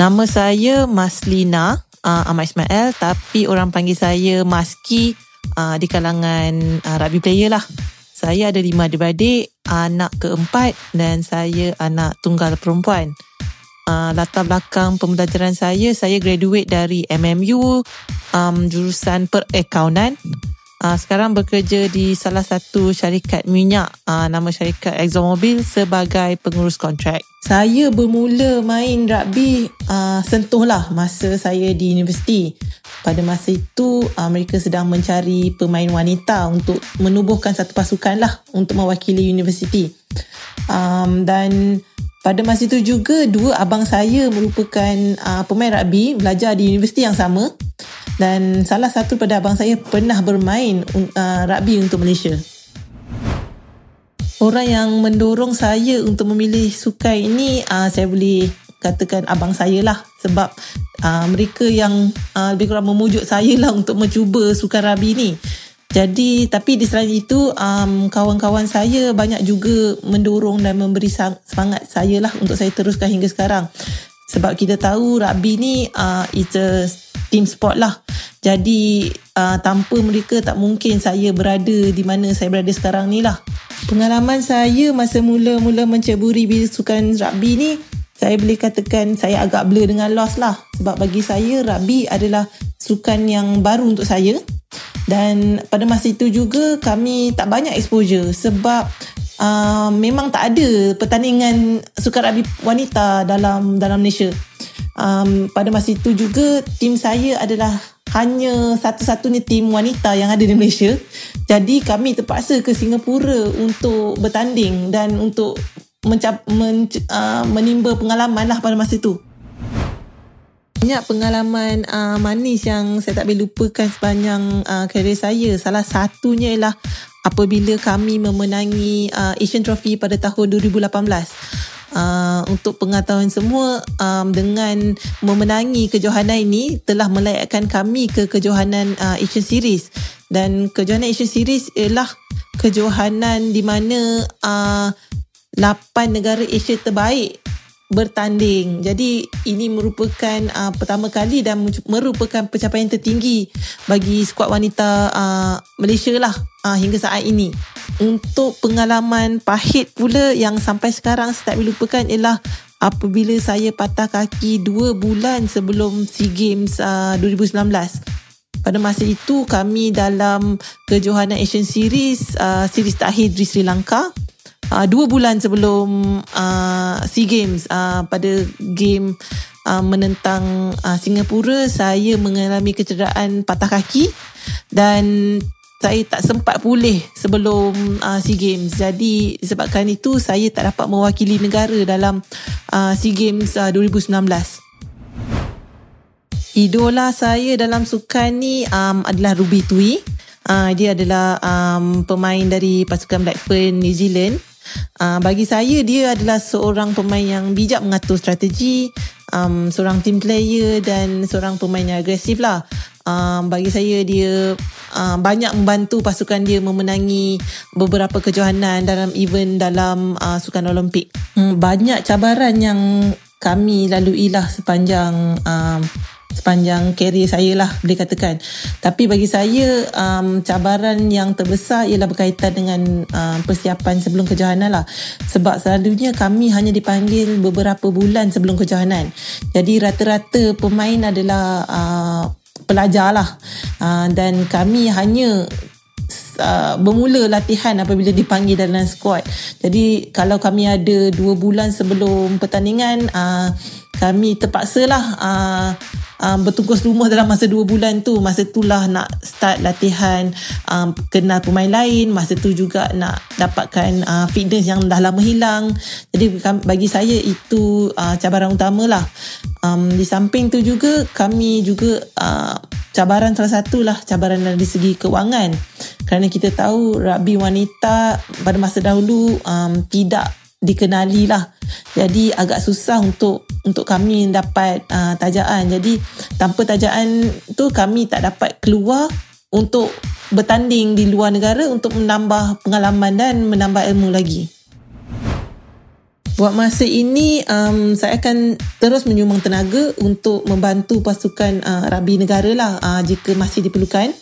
Nama saya Maslina uh, Ahmad Ismail tapi orang panggil saya Maski uh, di kalangan uh, rugby player lah. Saya ada lima adik-beradik, anak keempat dan saya anak tunggal perempuan. Uh, latar belakang pembelajaran saya, saya graduate dari MMU um, jurusan perakaunan uh, sekarang bekerja di salah satu syarikat minyak uh, nama syarikat ExxonMobil sebagai pengurus kontrak. Saya bermula main rugby uh, sentuh lah masa saya di universiti. Pada masa itu uh, mereka sedang mencari pemain wanita untuk menubuhkan satu pasukan lah untuk mewakili universiti. Um, dan pada masa itu juga dua abang saya merupakan uh, pemain rugby belajar di universiti yang sama dan salah satu pada abang saya pernah bermain uh, rugby untuk Malaysia. Orang yang mendorong saya untuk memilih sukan ini uh, saya boleh katakan abang saya lah sebab uh, mereka yang uh, lebih kurang memujuk saya lah untuk mencuba sukan rugby ni. Jadi tapi di selain itu um, kawan-kawan saya banyak juga mendorong dan memberi semangat saya lah untuk saya teruskan hingga sekarang. Sebab kita tahu rugby ni uh, it's a team sport lah. Jadi uh, tanpa mereka tak mungkin saya berada di mana saya berada sekarang ni lah. Pengalaman saya masa mula-mula menceburi sukan rugby ni, saya boleh katakan saya agak blur dengan loss lah. Sebab bagi saya rugby adalah sukan yang baru untuk saya. Dan pada masa itu juga kami tak banyak exposure sebab uh, memang tak ada pertandingan sukan rugby wanita dalam dalam Malaysia um, pada masa itu juga tim saya adalah hanya satu-satunya tim wanita yang ada di Malaysia. Jadi kami terpaksa ke Singapura untuk bertanding dan untuk mencap, men, uh, menimba pengalaman lah pada masa itu. Banyak pengalaman uh, manis yang saya tak boleh lupakan sepanjang uh, karier saya. Salah satunya ialah apabila kami memenangi uh, Asian Trophy pada tahun 2018. Uh, untuk pengetahuan semua um, dengan memenangi kejohanan ini telah melayakkan kami ke kejohanan uh, Asian Series dan kejohanan Asian Series ialah kejohanan di mana uh, 8 negara Asia terbaik bertanding. Jadi ini merupakan uh, pertama kali dan merupakan pencapaian tertinggi bagi skuad wanita uh, Malaysia lah uh, hingga saat ini. Untuk pengalaman pahit pula yang sampai sekarang saya tak boleh lupakan ialah apabila saya patah kaki dua bulan sebelum SEA Games uh, 2019. Pada masa itu kami dalam kejohanan Asian Series, uh, series terakhir di Sri Lanka uh, dua bulan sebelum uh, SEA Games uh, pada game uh, menentang uh, Singapura saya mengalami kecederaan patah kaki dan saya tak sempat pulih sebelum uh, SEA Games. Jadi sebabkan itu saya tak dapat mewakili negara dalam uh, SEA Games uh, 2019. Idola saya dalam sukan ni um, adalah Ruby Tui. Uh, dia adalah um, pemain dari pasukan Blackburn New Zealand. Uh, bagi saya dia adalah seorang pemain yang bijak mengatur strategi, um, seorang team player dan seorang pemain yang agresif lah. Um, bagi saya dia uh, banyak membantu pasukan dia memenangi beberapa kejohanan dalam event dalam uh, sukan Olimpik. Hmm, banyak cabaran yang kami lalui lah sepanjang um, sepanjang karier saya lah boleh katakan. Tapi bagi saya um, cabaran yang terbesar ialah berkaitan dengan um, persiapan sebelum kejohanan lah. Sebab selalunya kami hanya dipanggil beberapa bulan sebelum kejohanan. Jadi rata-rata pemain adalah uh, pelajar lah. Uh, dan kami hanya uh, bermula latihan apabila dipanggil dalam skuad. Jadi kalau kami ada dua bulan sebelum pertandingan, uh, kami terpaksalah uh, um, bertugas rumah dalam masa dua bulan tu. Masa itulah nak start latihan um, kenal pemain lain. Masa tu juga nak dapatkan uh, fitness yang dah lama hilang. Jadi bagi saya itu uh, cabaran utama lah. Um, di samping tu juga kami juga uh, cabaran salah satulah cabaran dari segi keuangan kerana kita tahu rugby wanita pada masa dahulu um, tidak dikenali lah. Jadi agak susah untuk untuk kami dapat uh, tajaan. Jadi tanpa tajaan tu kami tak dapat keluar untuk bertanding di luar negara untuk menambah pengalaman dan menambah ilmu lagi. Buat masa ini, um, saya akan terus menyumbang tenaga untuk membantu pasukan uh, rabi negara lah uh, jika masih diperlukan.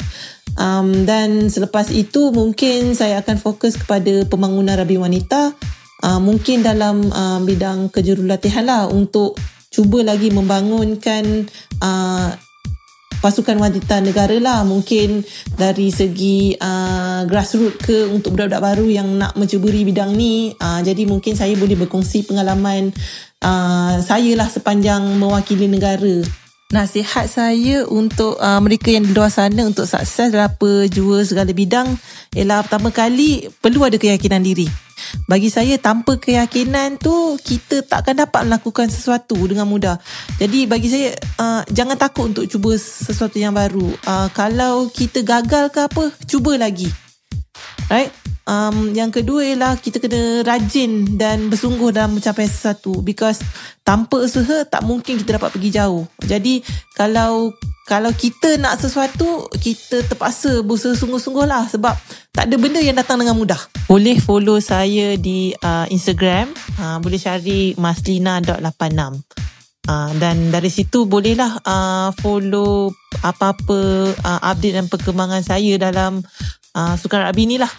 Um, dan selepas itu mungkin saya akan fokus kepada pembangunan rabi wanita. Uh, mungkin dalam uh, bidang kejurulatihan lah untuk cuba lagi membangunkan uh, pasukan wanita negara lah. Mungkin dari segi uh, grassroots ke untuk budak-budak baru yang nak mencuburi bidang ni. Uh, jadi mungkin saya boleh berkongsi pengalaman uh, saya lah sepanjang mewakili negara. Nasihat saya untuk uh, mereka yang di luar sana untuk sukses dalam apa jua segala bidang ialah pertama kali perlu ada keyakinan diri. Bagi saya tanpa keyakinan tu kita tak akan dapat melakukan sesuatu dengan mudah. Jadi bagi saya uh, jangan takut untuk cuba sesuatu yang baru. Uh, kalau kita gagal ke apa, cuba lagi. Right? Um, yang kedua ialah kita kena rajin dan bersungguh dalam mencapai sesuatu because tanpa usaha tak mungkin kita dapat pergi jauh. Jadi kalau kalau kita nak sesuatu kita terpaksa berusaha sungguh-sungguh lah sebab tak ada benda yang datang dengan mudah. Boleh follow saya di uh, Instagram, uh, boleh cari maslina.86. Uh, dan dari situ bolehlah uh, follow apa-apa uh, update dan perkembangan saya dalam uh, Sukan ni lah.